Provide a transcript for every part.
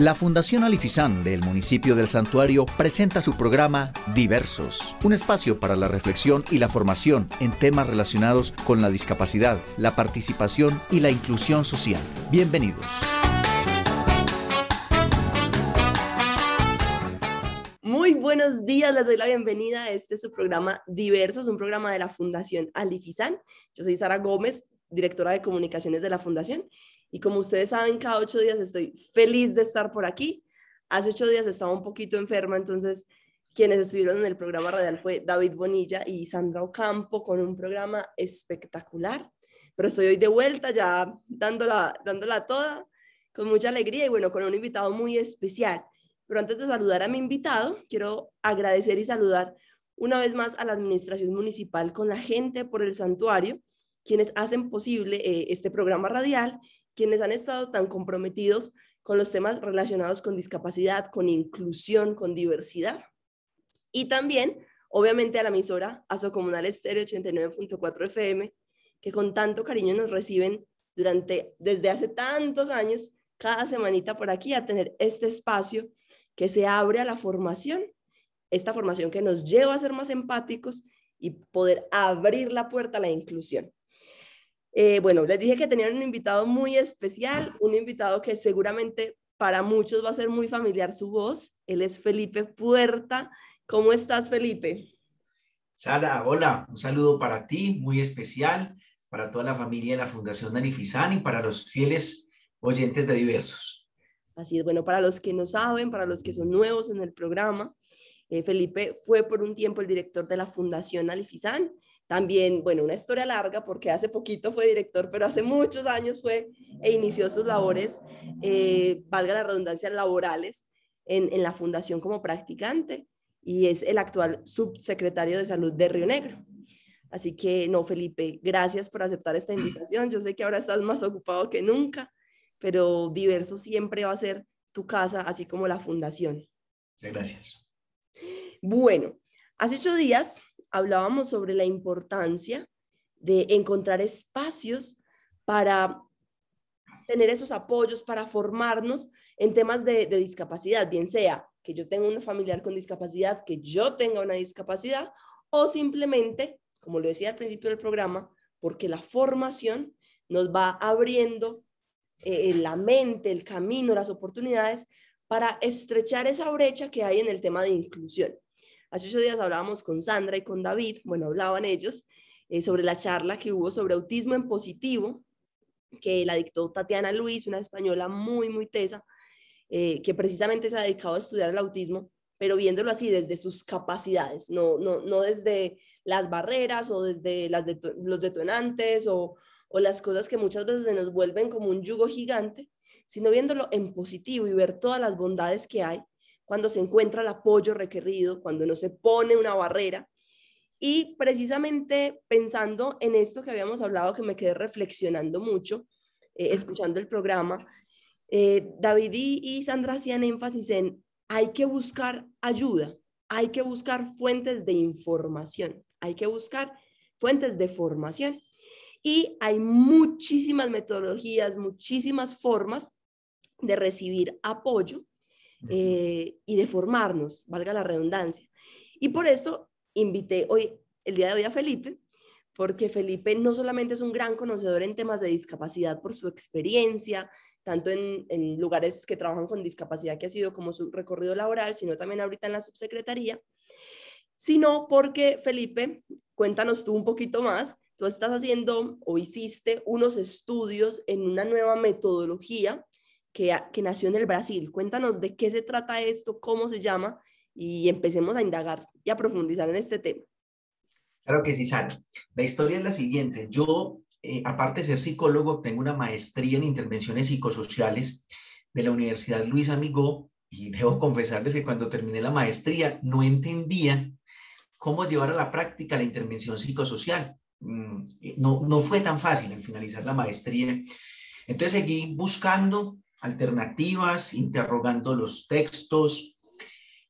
La Fundación Alifizán del municipio del Santuario presenta su programa Diversos, un espacio para la reflexión y la formación en temas relacionados con la discapacidad, la participación y la inclusión social. Bienvenidos. Muy buenos días, les doy la bienvenida a este su programa Diversos, un programa de la Fundación Alifizán. Yo soy Sara Gómez, directora de comunicaciones de la Fundación y como ustedes saben, cada ocho días estoy feliz de estar por aquí. Hace ocho días estaba un poquito enferma, entonces quienes estuvieron en el programa radial fue David Bonilla y Sandra Ocampo con un programa espectacular. Pero estoy hoy de vuelta ya dándola, dándola toda, con mucha alegría y bueno, con un invitado muy especial. Pero antes de saludar a mi invitado, quiero agradecer y saludar una vez más a la administración municipal con la gente por el santuario, quienes hacen posible eh, este programa radial quienes han estado tan comprometidos con los temas relacionados con discapacidad, con inclusión, con diversidad. Y también, obviamente, a la emisora Aso Comunal Estéreo 89.4 FM, que con tanto cariño nos reciben durante, desde hace tantos años, cada semanita por aquí, a tener este espacio que se abre a la formación, esta formación que nos lleva a ser más empáticos y poder abrir la puerta a la inclusión. Eh, bueno, les dije que tenían un invitado muy especial, un invitado que seguramente para muchos va a ser muy familiar su voz. Él es Felipe Puerta. ¿Cómo estás, Felipe? Sara, hola, un saludo para ti, muy especial, para toda la familia de la Fundación Danifizán y para los fieles oyentes de diversos. Así es, bueno, para los que no saben, para los que son nuevos en el programa, eh, Felipe fue por un tiempo el director de la Fundación Alifizán también, bueno, una historia larga porque hace poquito fue director, pero hace muchos años fue e inició sus labores, eh, valga la redundancia, laborales en, en la fundación como practicante y es el actual subsecretario de salud de Río Negro. Así que, no, Felipe, gracias por aceptar esta invitación. Yo sé que ahora estás más ocupado que nunca, pero diverso siempre va a ser tu casa, así como la fundación. Gracias. Bueno, hace ocho días hablábamos sobre la importancia de encontrar espacios para tener esos apoyos, para formarnos en temas de, discapacidad, bien sea que yo tenga un familiar con discapacidad, que yo tenga una discapacidad, o simplemente, como lo decía al principio del programa, porque la formación nos va abriendo eh, la mente, el camino, las oportunidades para estrechar esa brecha que hay en el tema de inclusión. Hace ocho días hablábamos con Sandra y con David, bueno, hablaban ellos eh, sobre la charla que hubo sobre autismo en positivo, que la dictó Tatiana Luis, una española muy, muy tesa, eh, que precisamente se ha dedicado a estudiar el autismo, pero viéndolo así desde sus capacidades, no, no, no desde las barreras o desde los detonantes o, o las cosas que muchas veces se nos vuelven como un yugo gigante, sino viéndolo en positivo y ver todas las bondades que hay cuando se encuentra el apoyo requerido, cuando no se pone una barrera. Y precisamente pensando en esto que habíamos hablado, que me quedé reflexionando mucho, eh, escuchando el programa, eh, David y Sandra hacían énfasis en hay que buscar ayuda, hay que buscar fuentes de información, hay que buscar fuentes de formación. Y hay muchísimas metodologías, muchísimas formas de recibir apoyo eh, y de formarnos, valga la redundancia. Y por eso invité hoy, el día de hoy a Felipe, porque Felipe no solamente es un gran conocedor en temas de discapacidad por su experiencia, tanto en, en, lugares que trabajan con discapacidad, que ha sido como su recorrido laboral, sino también ahorita en la subsecretaría, sino porque Felipe, cuéntanos tú un poquito más, tú estás haciendo o hiciste unos estudios en una nueva metodología que, nació en el Brasil. Cuéntanos de qué se trata esto, cómo se llama y empecemos a indagar y a profundizar en este tema. Claro que sí, Sara. La historia es la siguiente. Yo, eh, aparte de ser psicólogo, tengo una maestría en intervenciones psicosociales de la Universidad Luis Amigó y debo confesarles que cuando terminé la maestría no entendía cómo llevar a la práctica la intervención psicosocial. Mm, no, no fue tan fácil en finalizar la maestría. Entonces seguí buscando alternativas, interrogando los textos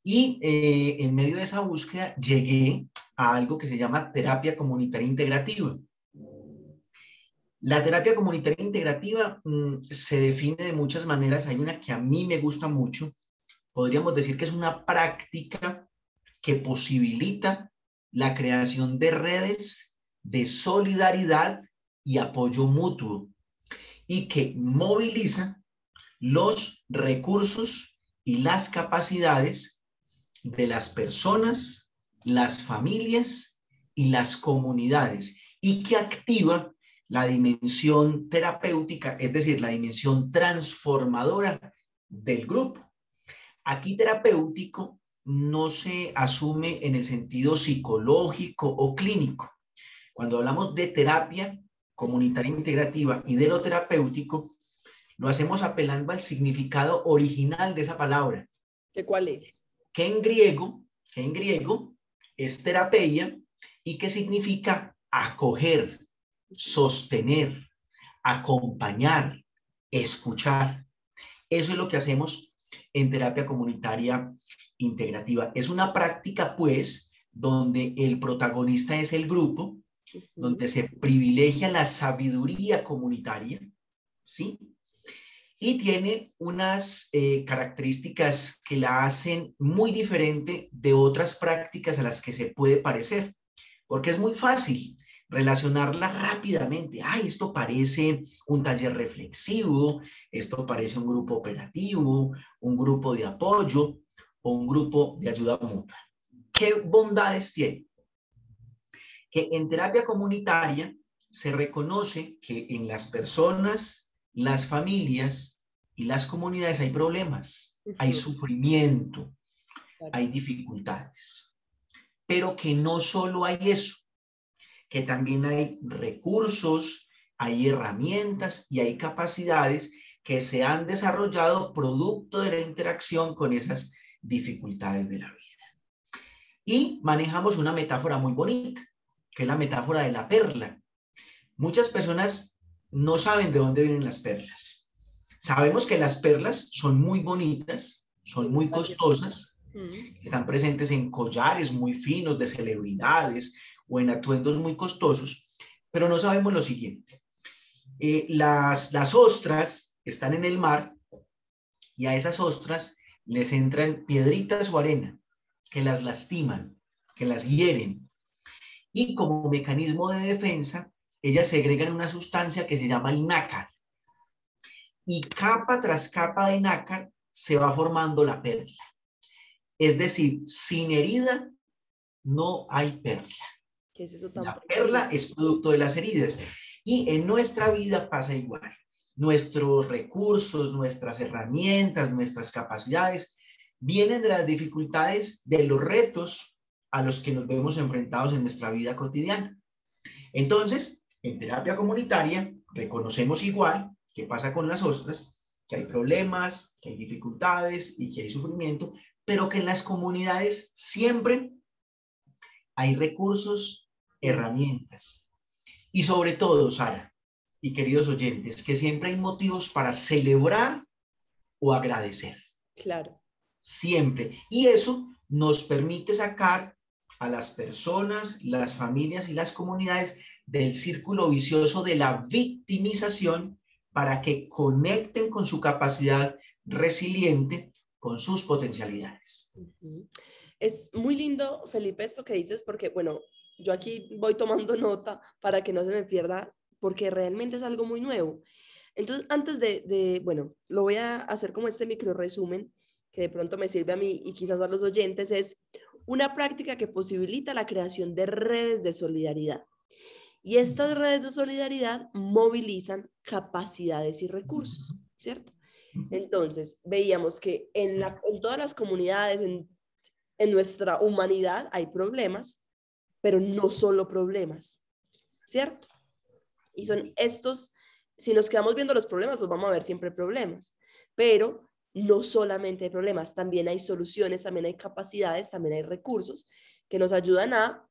y eh, en medio de esa búsqueda llegué a algo que se llama terapia comunitaria integrativa. La terapia comunitaria integrativa mm, se define de muchas maneras. Hay una que a mí me gusta mucho. Podríamos decir que es una práctica que posibilita la creación de redes de solidaridad y apoyo mutuo y que moviliza los recursos y las capacidades de las personas, las familias y las comunidades y que activa la dimensión terapéutica, es decir, la dimensión transformadora del grupo. Aquí terapéutico no se asume en el sentido psicológico o clínico. Cuando hablamos de terapia comunitaria integrativa y de lo terapéutico, lo hacemos apelando al significado original de esa palabra. ¿Qué cuál es? Que en griego, que en griego es terapia y que significa acoger, sostener, acompañar, escuchar. Eso es lo que hacemos en terapia comunitaria integrativa. Es una práctica, pues, donde el protagonista es el grupo, donde se privilegia la sabiduría comunitaria, ¿sí? Y tiene unas eh, características que la hacen muy diferente de otras prácticas a las que se puede parecer, porque es muy fácil relacionarla rápidamente. Ay, esto parece un taller reflexivo, esto parece un grupo operativo, un grupo de apoyo o un grupo de ayuda mutua. ¿Qué bondades tiene? Que en terapia comunitaria se reconoce que en las personas, las familias y las comunidades hay problemas, hay sufrimiento, hay dificultades, pero que no solo hay eso, que también hay recursos, hay herramientas y hay capacidades que se han desarrollado producto de la interacción con esas dificultades de la vida. Y manejamos una metáfora muy bonita, que es la metáfora de la perla. Muchas personas no saben de dónde vienen las perlas. Sabemos que las perlas son muy bonitas, son muy costosas, están presentes en collares muy finos de celebridades o en atuendos muy costosos, pero no sabemos lo siguiente. Eh, las, las ostras están en el mar y a esas ostras les entran piedritas o arena que las lastiman, que las hieren. Y como mecanismo de defensa, ellas segregan una sustancia que se llama el nácar. Y capa tras capa de nácar se va formando la perla. Es decir, sin herida no hay perla la perla es producto de las heridas. Y en nuestra vida pasa igual. Nuestros recursos, nuestras herramientas, nuestras capacidades vienen de las dificultades, de los retos a los que nos vemos enfrentados en nuestra vida cotidiana. Entonces, en terapia comunitaria, reconocemos igual que pasa con las ostras, que hay problemas, que hay dificultades y que hay sufrimiento, pero que en las comunidades siempre hay recursos, herramientas. Y sobre todo, Sara y queridos oyentes, que siempre hay motivos para celebrar o agradecer. Claro. Siempre. Y eso nos permite sacar a las personas, las familias y las comunidades del círculo vicioso de la victimización para que conecten con su capacidad resiliente, con sus potencialidades. Es muy lindo, Felipe, esto que dices, porque, bueno, yo aquí voy tomando nota para que no se me pierda, porque realmente es algo muy nuevo. Entonces, antes de, bueno, lo voy a hacer como este micro resumen, que de pronto me sirve a mí y quizás a los oyentes, es una práctica que posibilita la creación de redes de solidaridad. Y estas redes de solidaridad movilizan capacidades y recursos, ¿cierto? Entonces, veíamos que en, la, en todas las comunidades, en, en nuestra humanidad, hay problemas, pero no solo problemas, ¿cierto? Y son estos, si nos quedamos viendo los problemas, pues vamos a ver siempre problemas, pero no solamente hay problemas, también hay soluciones, también hay capacidades, también hay recursos que nos ayudan a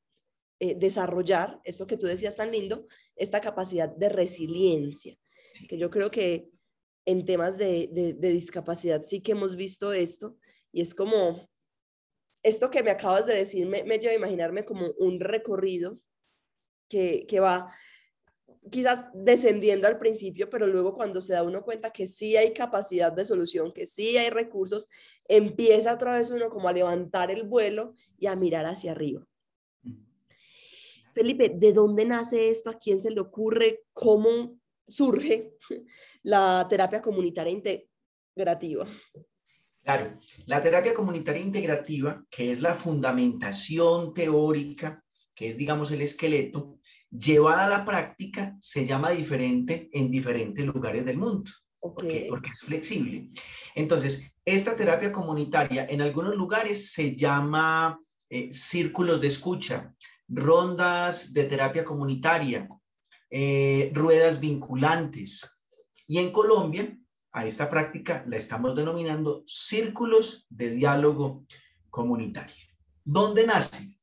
eh, desarrollar, esto que tú decías tan lindo, esta capacidad de resiliencia, que yo creo que en temas de, de discapacidad sí que hemos visto esto y es como esto que me acabas de decir me, lleva a imaginarme como un recorrido que, va quizás descendiendo al principio, pero luego cuando se da uno cuenta que sí hay capacidad de solución, que sí hay recursos, empieza otra vez uno como a levantar el vuelo y a mirar hacia arriba. Felipe, ¿de dónde nace esto? ¿A quién se le ocurre? ¿Cómo surge la terapia comunitaria integrativa? Claro, la terapia comunitaria integrativa, que es la fundamentación teórica, que es, digamos, el esqueleto, llevada a la práctica, se llama diferente en diferentes lugares del mundo. Porque, porque es flexible. Entonces, esta terapia comunitaria en algunos lugares se llama eh, círculos de escucha, rondas de terapia comunitaria, eh, ruedas vinculantes. Y en Colombia, a esta práctica la estamos denominando círculos de diálogo comunitario. ¿Dónde nace?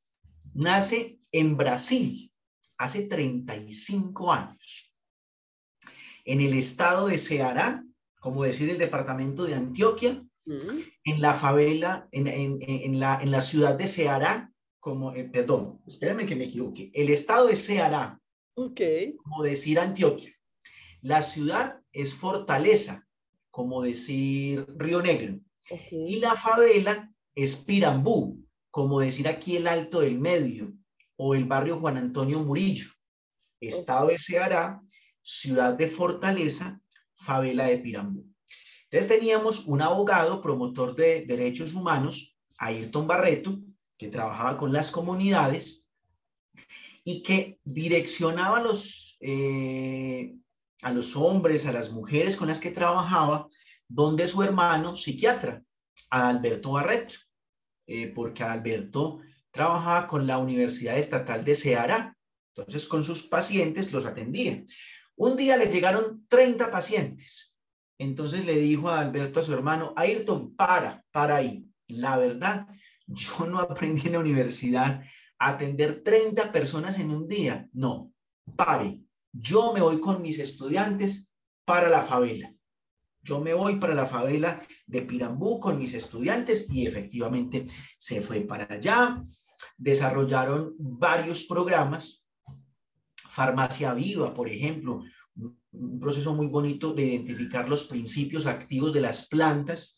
Nace en Brasil, hace 35 años. En el estado de Ceará, como decir el departamento de Antioquia, mm. en la favela, en, en, la, en la ciudad de Ceará, como, eh, perdón, espérenme que me equivoque, el estado de Ceará, okay. como decir Antioquia. La ciudad es Fortaleza, como decir Río Negro. Y la favela es Pirambú, como decir aquí el Alto del Medio o el barrio Juan Antonio Murillo. Estado de Ceará, ciudad de Fortaleza, favela de Pirambú. Entonces teníamos un abogado promotor de derechos humanos, Ayrton Barreto, que trabajaba con las comunidades y que direccionaba a los, eh, a los hombres, a las mujeres con las que trabajaba, donde su hermano psiquiatra, Alberto Barreto, eh, porque Alberto trabajaba con la Universidad Estatal de Ceará, entonces con sus pacientes los atendía. Un día le llegaron 30 pacientes, entonces le dijo a Alberto, a su hermano, Ayrton, para, para ahí. La verdad, yo no aprendí en la universidad a atender 30 personas en un día. No, pare. Yo me voy con mis estudiantes para la favela. Yo me voy para la favela de Pirambú con mis estudiantes y efectivamente se fue para allá. Desarrollaron varios programas. Farmacia Viva, por ejemplo, un proceso muy bonito de identificar los principios activos de las plantas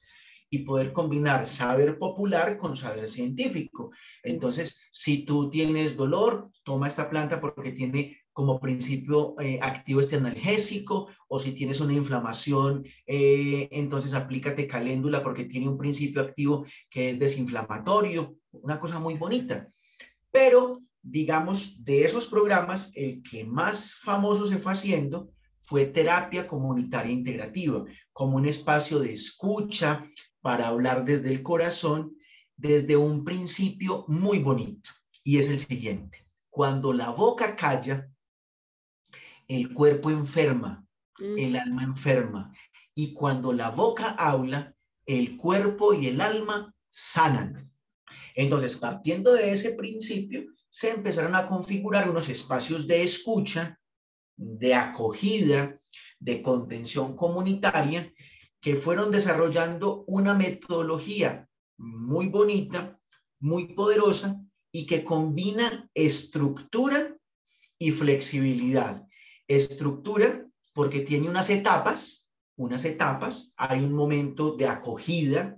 y poder combinar saber popular con saber científico. Entonces, si tú tienes dolor, toma esta planta porque tiene como principio eh, activo este analgésico, o si tienes una inflamación, eh, entonces aplícate caléndula porque tiene un principio activo que es desinflamatorio, una cosa muy bonita. Pero, digamos, de esos programas, el que más famoso se fue haciendo fue terapia comunitaria integrativa, como un espacio de escucha, para hablar desde el corazón, desde un principio muy bonito, y es el siguiente. Cuando la boca calla, el cuerpo enferma, el alma enferma, y cuando la boca habla, el cuerpo y el alma sanan. Entonces, partiendo de ese principio, se empezaron a configurar unos espacios de escucha, de acogida, de contención comunitaria, que fueron desarrollando una metodología muy bonita, muy poderosa y que combina estructura y flexibilidad. Estructura porque tiene unas etapas, unas etapas, hay un momento de acogida,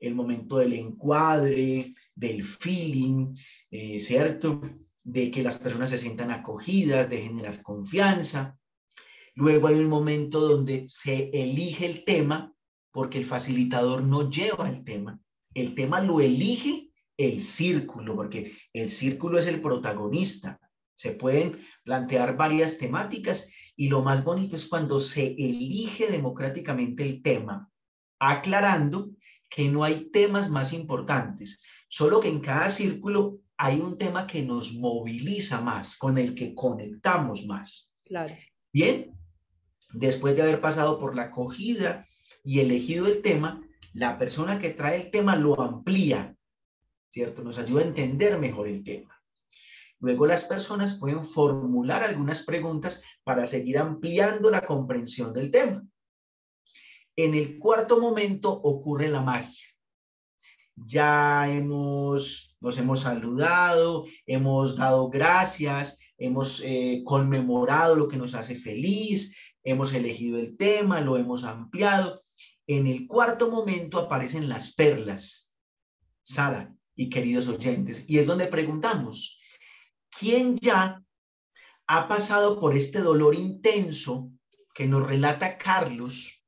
el momento del encuadre, del feeling, eh, ¿cierto? De que las personas se sientan acogidas, de generar confianza. Luego hay un momento donde se elige el tema porque el facilitador no lleva el tema. El tema lo elige el círculo, porque el círculo es el protagonista. Se pueden plantear varias temáticas y lo más bonito es cuando se elige democráticamente el tema, aclarando que no hay temas más importantes, solo que en cada círculo hay un tema que nos moviliza más, con el que conectamos más. Claro. Bien, después de haber pasado por la acogida y elegido el tema, la persona que trae el tema lo amplía, ¿cierto? Nos ayuda a entender mejor el tema. Luego las personas pueden formular algunas preguntas para seguir ampliando la comprensión del tema. En el cuarto momento ocurre la magia. Ya hemos, nos hemos saludado, hemos dado gracias, hemos eh, conmemorado lo que nos hace feliz, hemos elegido el tema, lo hemos ampliado. En el cuarto momento aparecen las perlas, Sara y queridos oyentes, y es donde preguntamos, ¿quién ya ha pasado por este dolor intenso que nos relata Carlos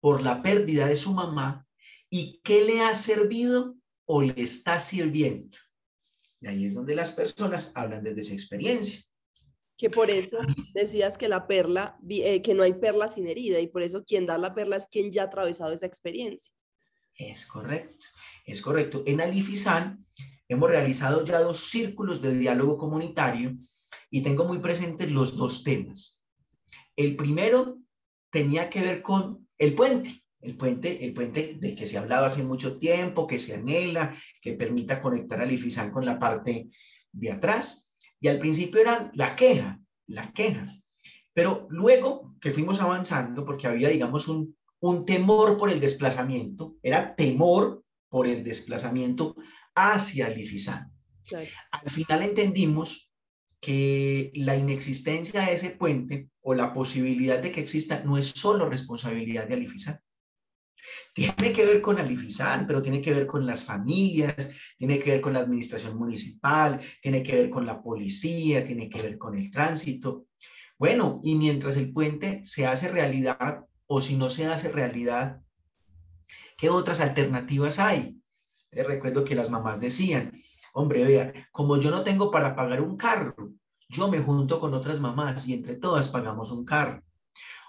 por la pérdida de su mamá y qué le ha servido o le está sirviendo? Y ahí es donde las personas hablan desde esa experiencia. Que por eso decías que la perla, eh, que no hay perla sin herida y por eso quien da la perla es quien ya ha atravesado esa experiencia. Es correcto, es correcto. En Alifizan hemos realizado ya dos círculos de diálogo comunitario y tengo muy presentes los dos temas. El primero tenía que ver con el puente, el puente, el puente del que se ha hablado hace mucho tiempo, que se anhela, que permita conectar al IFISAN con la parte de atrás. Y al principio era la queja, la queja. Pero luego que fuimos avanzando, porque había, digamos, un, un temor por el desplazamiento, era temor por el desplazamiento hacia el IFISAN. Al final entendimos que la inexistencia de ese puente o la posibilidad de que exista no es solo responsabilidad de Alifizan, tiene que ver con Alifizán, pero tiene que ver con las familias, tiene que ver con la administración municipal, tiene que ver con la policía, tiene que ver con el tránsito. Bueno, y mientras el puente se hace realidad o si no se hace realidad, ¿qué otras alternativas hay? recuerdo que las mamás decían, hombre, vea, como yo no tengo para pagar un carro, yo me junto con otras mamás y entre todas pagamos un carro.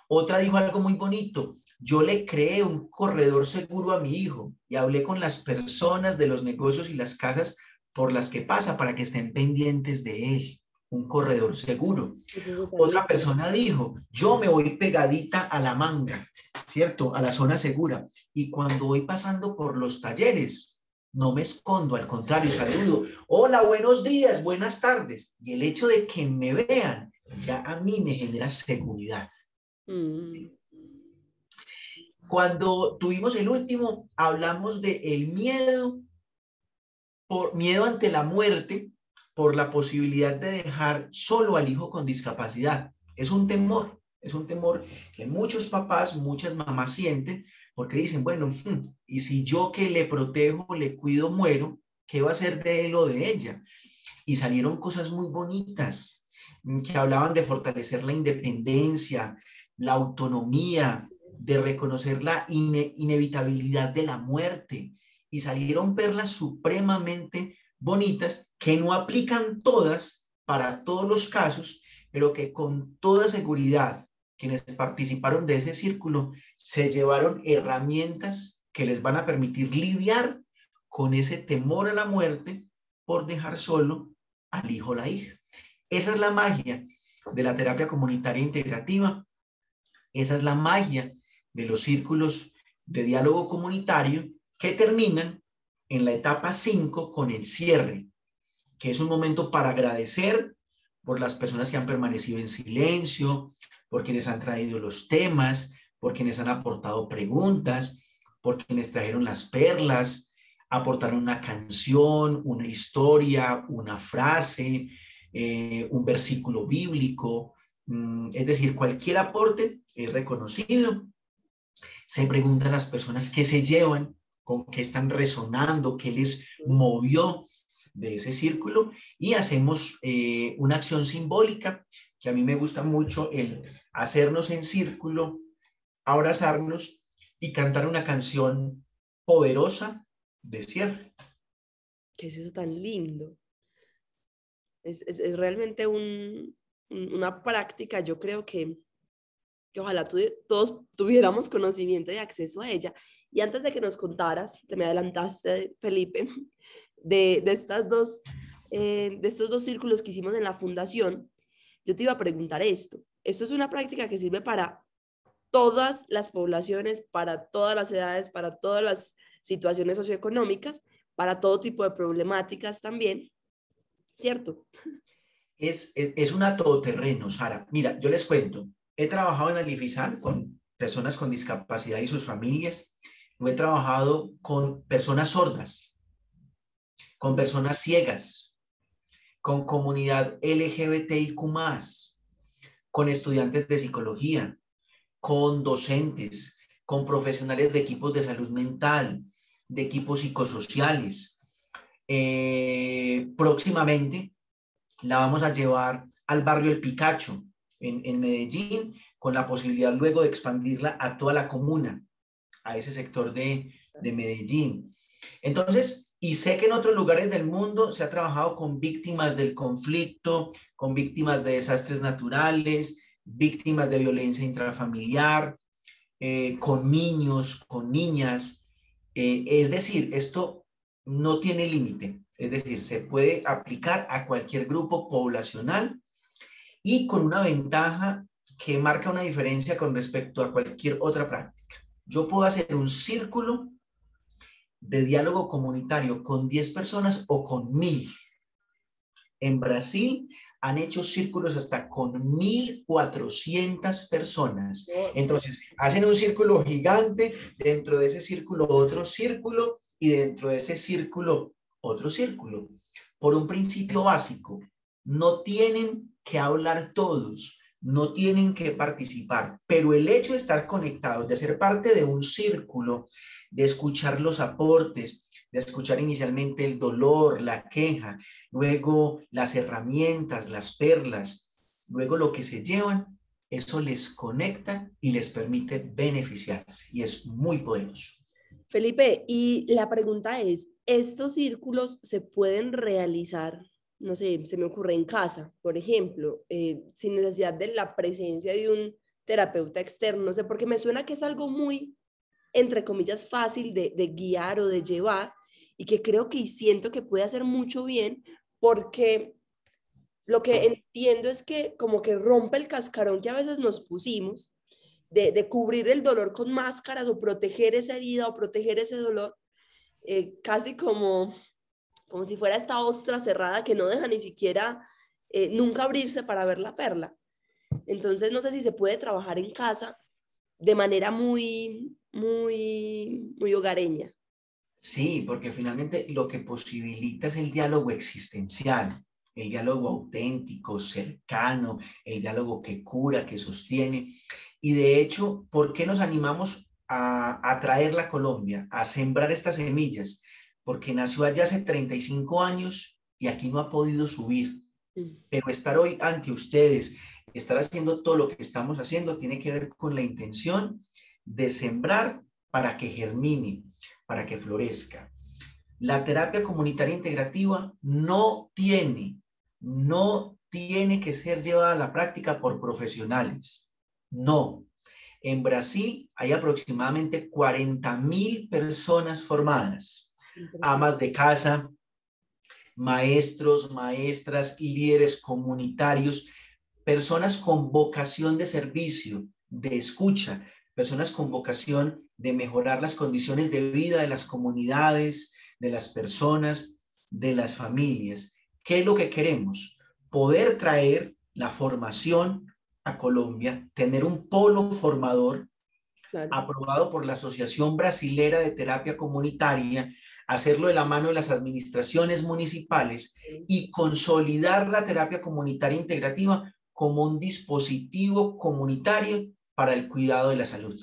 Otra dijo algo muy bonito, yo le creé un corredor seguro a mi hijo y hablé con las personas de los negocios y las casas por las que pasa para que estén pendientes de él. Un corredor seguro. Otra persona dijo, yo me voy pegadita a la manga, ¿cierto? A la zona segura. Y cuando voy pasando por los talleres, no me escondo, al contrario, saludo. Hola, buenos días, buenas tardes. Y el hecho de que me vean ya a mí me genera seguridad. Mm. Cuando tuvimos el último, hablamos de el miedo, por miedo ante la muerte, por la posibilidad de dejar solo al hijo con discapacidad. Es un temor, es un temor que muchos papás, muchas mamás sienten, porque dicen, bueno, hmm, y si yo que le protejo, le cuido, muero, ¿qué va a ser de él o de ella? Y salieron cosas muy bonitas que hablaban de fortalecer la independencia, la autonomía, de reconocer la inevitabilidad de la muerte y salieron perlas supremamente bonitas que no aplican todas para todos los casos, pero que con toda seguridad quienes participaron de ese círculo se llevaron herramientas que les van a permitir lidiar con ese temor a la muerte por dejar solo al hijo o la hija. Esa es la magia de la terapia comunitaria integrativa. Esa es la magia de los círculos de diálogo comunitario que terminan en la etapa 5 con el cierre, que es un momento para agradecer por las personas que han permanecido en silencio, por quienes han traído los temas, por quienes han aportado preguntas, por quienes trajeron las perlas, aportaron una canción, una historia, una frase, eh, un versículo bíblico, mm, es decir, cualquier aporte es reconocido se preguntan las personas qué se llevan, con qué están resonando, qué les movió de ese círculo y hacemos eh, una acción simbólica que a mí me gusta mucho, el hacernos en círculo, abrazarnos y cantar una canción poderosa de cierre. ¿Qué es eso tan lindo? Es, es, realmente un, una práctica, yo creo que que ojalá todos tuviéramos conocimiento y acceso a ella. Y antes de que nos contaras, te me adelantaste, Felipe, de, de estas dos, eh, de estos dos círculos que hicimos en la fundación, yo te iba a preguntar esto. Esto es una práctica que sirve para todas las poblaciones, para todas las edades, para todas las situaciones socioeconómicas, para todo tipo de problemáticas también, ¿cierto? Es, es, es una todoterreno, Sara. Mira, yo les cuento, He trabajado en Alifizan con personas con discapacidad y sus familias. he trabajado con personas sordas, con personas ciegas, con comunidad LGBTIQ, con estudiantes de psicología, con docentes, con profesionales de equipos de salud mental, de equipos psicosociales. Eh, próximamente la vamos a llevar al barrio El Picacho, en, Medellín, con la posibilidad luego de expandirla a toda la comuna, a ese sector de, de Medellín. Entonces, y sé que en otros lugares del mundo se ha trabajado con víctimas del conflicto, con víctimas de desastres naturales, víctimas de violencia intrafamiliar, eh, con niños, con niñas. Eh, es decir, esto no tiene límite. Es decir, se puede aplicar a cualquier grupo poblacional y con una ventaja que marca una diferencia con respecto a cualquier otra práctica. Yo puedo hacer un círculo de diálogo comunitario con 10 personas o con mil. En Brasil han hecho círculos hasta con 1.400 personas. Entonces, hacen un círculo gigante, dentro de ese círculo otro círculo y dentro de ese círculo otro círculo. Por un principio básico, no tienen que hablar todos, no tienen que participar, pero el hecho de estar conectados, de ser parte de un círculo, de escuchar los aportes, de escuchar inicialmente el dolor, la queja, luego las herramientas, las perlas, luego lo que se llevan, eso les conecta y les permite beneficiarse y es muy poderoso. Felipe, y la pregunta es, ¿estos círculos se pueden realizar no sé, se me ocurre en casa, por ejemplo, eh, sin necesidad de la presencia de un terapeuta externo, no sé, porque me suena que es algo muy, entre comillas, fácil de, de guiar o de llevar y que creo que y siento que puede hacer mucho bien porque lo que entiendo es que como que rompe el cascarón que a veces nos pusimos de, de cubrir el dolor con máscaras o proteger esa herida o proteger ese dolor, eh, casi como como si fuera esta ostra cerrada que no deja ni siquiera eh, nunca abrirse para ver la perla. Entonces, no sé si se puede trabajar en casa de manera muy, muy, muy hogareña. Sí, porque finalmente lo que posibilita es el diálogo existencial, el diálogo auténtico, cercano, el diálogo que cura, que sostiene. Y de hecho, ¿por qué nos animamos a, a traer la Colombia, a sembrar estas semillas? Porque nació allá hace 35 años y aquí no ha podido subir. Mm. Pero estar hoy ante ustedes, estar haciendo todo lo que estamos haciendo, tiene que ver con la intención de sembrar para que germine, para que florezca. La terapia comunitaria integrativa no tiene, no tiene que ser llevada a la práctica por profesionales. No. En Brasil hay aproximadamente 40 mil personas formadas amas de casa, maestros, maestras, líderes comunitarios, personas con vocación de servicio, de escucha, personas con vocación de mejorar las condiciones de vida de las comunidades, de las personas, de las familias. ¿Qué es lo que queremos? Poder traer la formación a Colombia, tener un polo formador aprobado por la Asociación Brasilera de Terapia Comunitaria, hacerlo de la mano de las administraciones municipales y consolidar la terapia comunitaria integrativa como un dispositivo comunitario para el cuidado de la salud.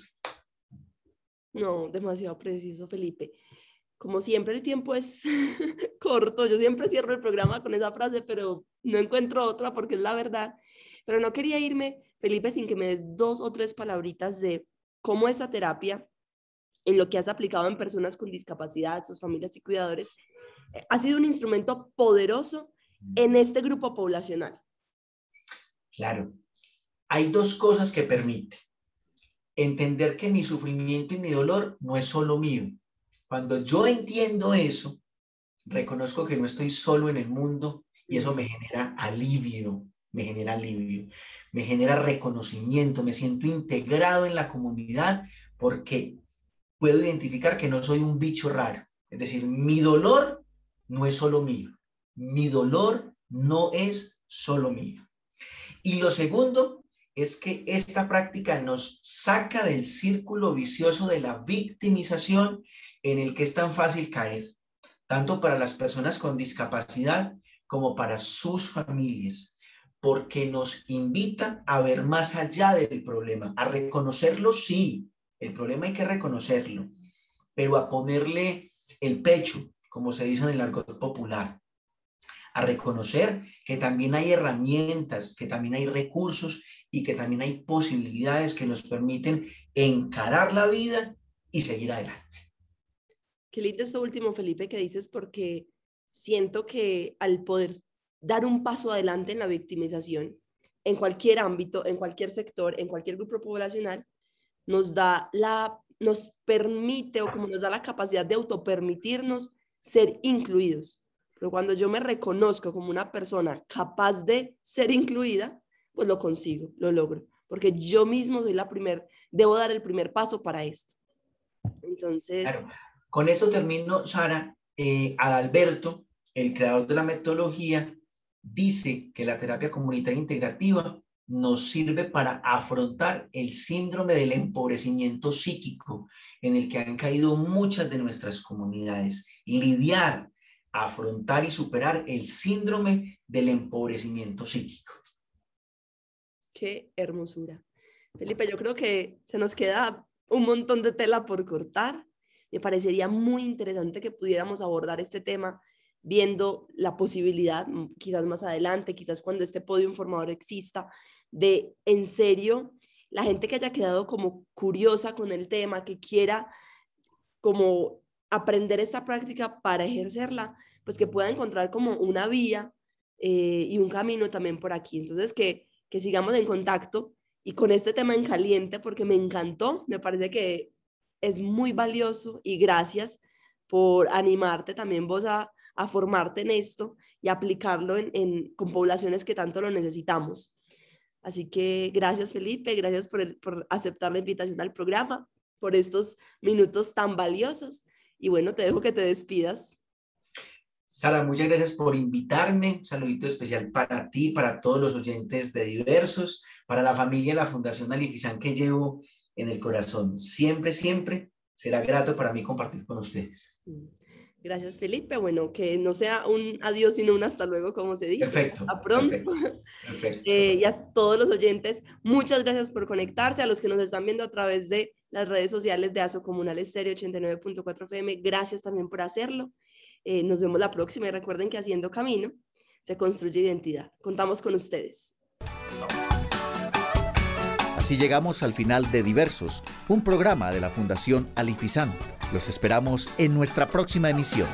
No, demasiado preciso, Felipe. Como siempre, el tiempo es corto. Yo siempre cierro el programa con esa frase, pero no encuentro otra porque es la verdad. Pero no quería irme, Felipe, sin que me des dos o tres palabritas de cómo esa terapia en lo que has aplicado en personas con discapacidad, sus familias y cuidadores, eh, ha sido un instrumento poderoso en este grupo poblacional. Claro. Hay dos cosas que permite. Entender que mi sufrimiento y mi dolor no es solo mío. Cuando yo entiendo eso, reconozco que no estoy solo en el mundo y eso me genera alivio, me genera alivio, me genera reconocimiento, me siento integrado en la comunidad porque puedo identificar que no soy un bicho raro. Es decir, mi dolor no es solo mío. Mi dolor no es solo mío. Y lo segundo es que esta práctica nos saca del círculo vicioso de la victimización en el que es tan fácil caer, tanto para las personas con discapacidad como para sus familias, porque nos invita a ver más allá del problema, a reconocerlo, sí, el problema hay que reconocerlo, pero a ponerle el pecho, como se dice en el argot popular, a reconocer que también hay herramientas, que también hay recursos y que también hay posibilidades que nos permiten encarar la vida y seguir adelante. Qué lindo esto último, Felipe, que dices, porque siento que al poder dar un paso adelante en la victimización, en cualquier ámbito, en cualquier sector, en cualquier grupo poblacional, nos da la, nos permite o como nos da la capacidad de autopermitirnos ser incluidos. Pero cuando yo me reconozco como una persona capaz de ser incluida, pues lo consigo, lo logro, porque yo mismo soy la primer, debo dar el primer paso para esto. Entonces... Con esto termino, Sara. Eh, Adalberto, el creador de la metodología, dice que la terapia comunitaria integrativa nos sirve para afrontar el síndrome del empobrecimiento psíquico en el que han caído muchas de nuestras comunidades. Lidiar, afrontar y superar el síndrome del empobrecimiento psíquico. Qué hermosura. Felipe, yo creo que se nos queda un montón de tela por cortar. Me parecería muy interesante que pudiéramos abordar este tema viendo la posibilidad, quizás más adelante, quizás cuando este podio informador exista, de en serio la gente que haya quedado como curiosa con el tema, que quiera como aprender esta práctica para ejercerla, pues que pueda encontrar como una vía eh, y un camino también por aquí. Entonces, que que sigamos en contacto y con este tema en caliente porque me encantó, me parece que es muy valioso y gracias por animarte también vos a, a formarte en esto y aplicarlo en, en, con poblaciones que tanto lo necesitamos. Así que gracias Felipe, gracias por, el, por aceptar la invitación al programa, por estos minutos tan valiosos y bueno, te dejo que te despidas. Sara, muchas gracias por invitarme. Un saludito especial para ti, para todos los oyentes de Diversos, para la familia de la Fundación Alifizán que llevo en el corazón. Siempre, siempre será grato para mí compartir con ustedes. Gracias, Felipe. Bueno, que no sea un adiós, sino un hasta luego, como se dice. Perfecto. A pronto. Perfecto, eh, y a todos los oyentes, muchas gracias por conectarse. A los que nos están viendo a través de las redes sociales de ASO Comunal Estéreo 89.4 FM, gracias también por hacerlo. Eh, nos vemos la próxima y recuerden que haciendo camino se construye identidad. Contamos con ustedes. Así llegamos al final de Diversos, un programa de la Fundación Alifizán. Los esperamos en nuestra próxima emisión.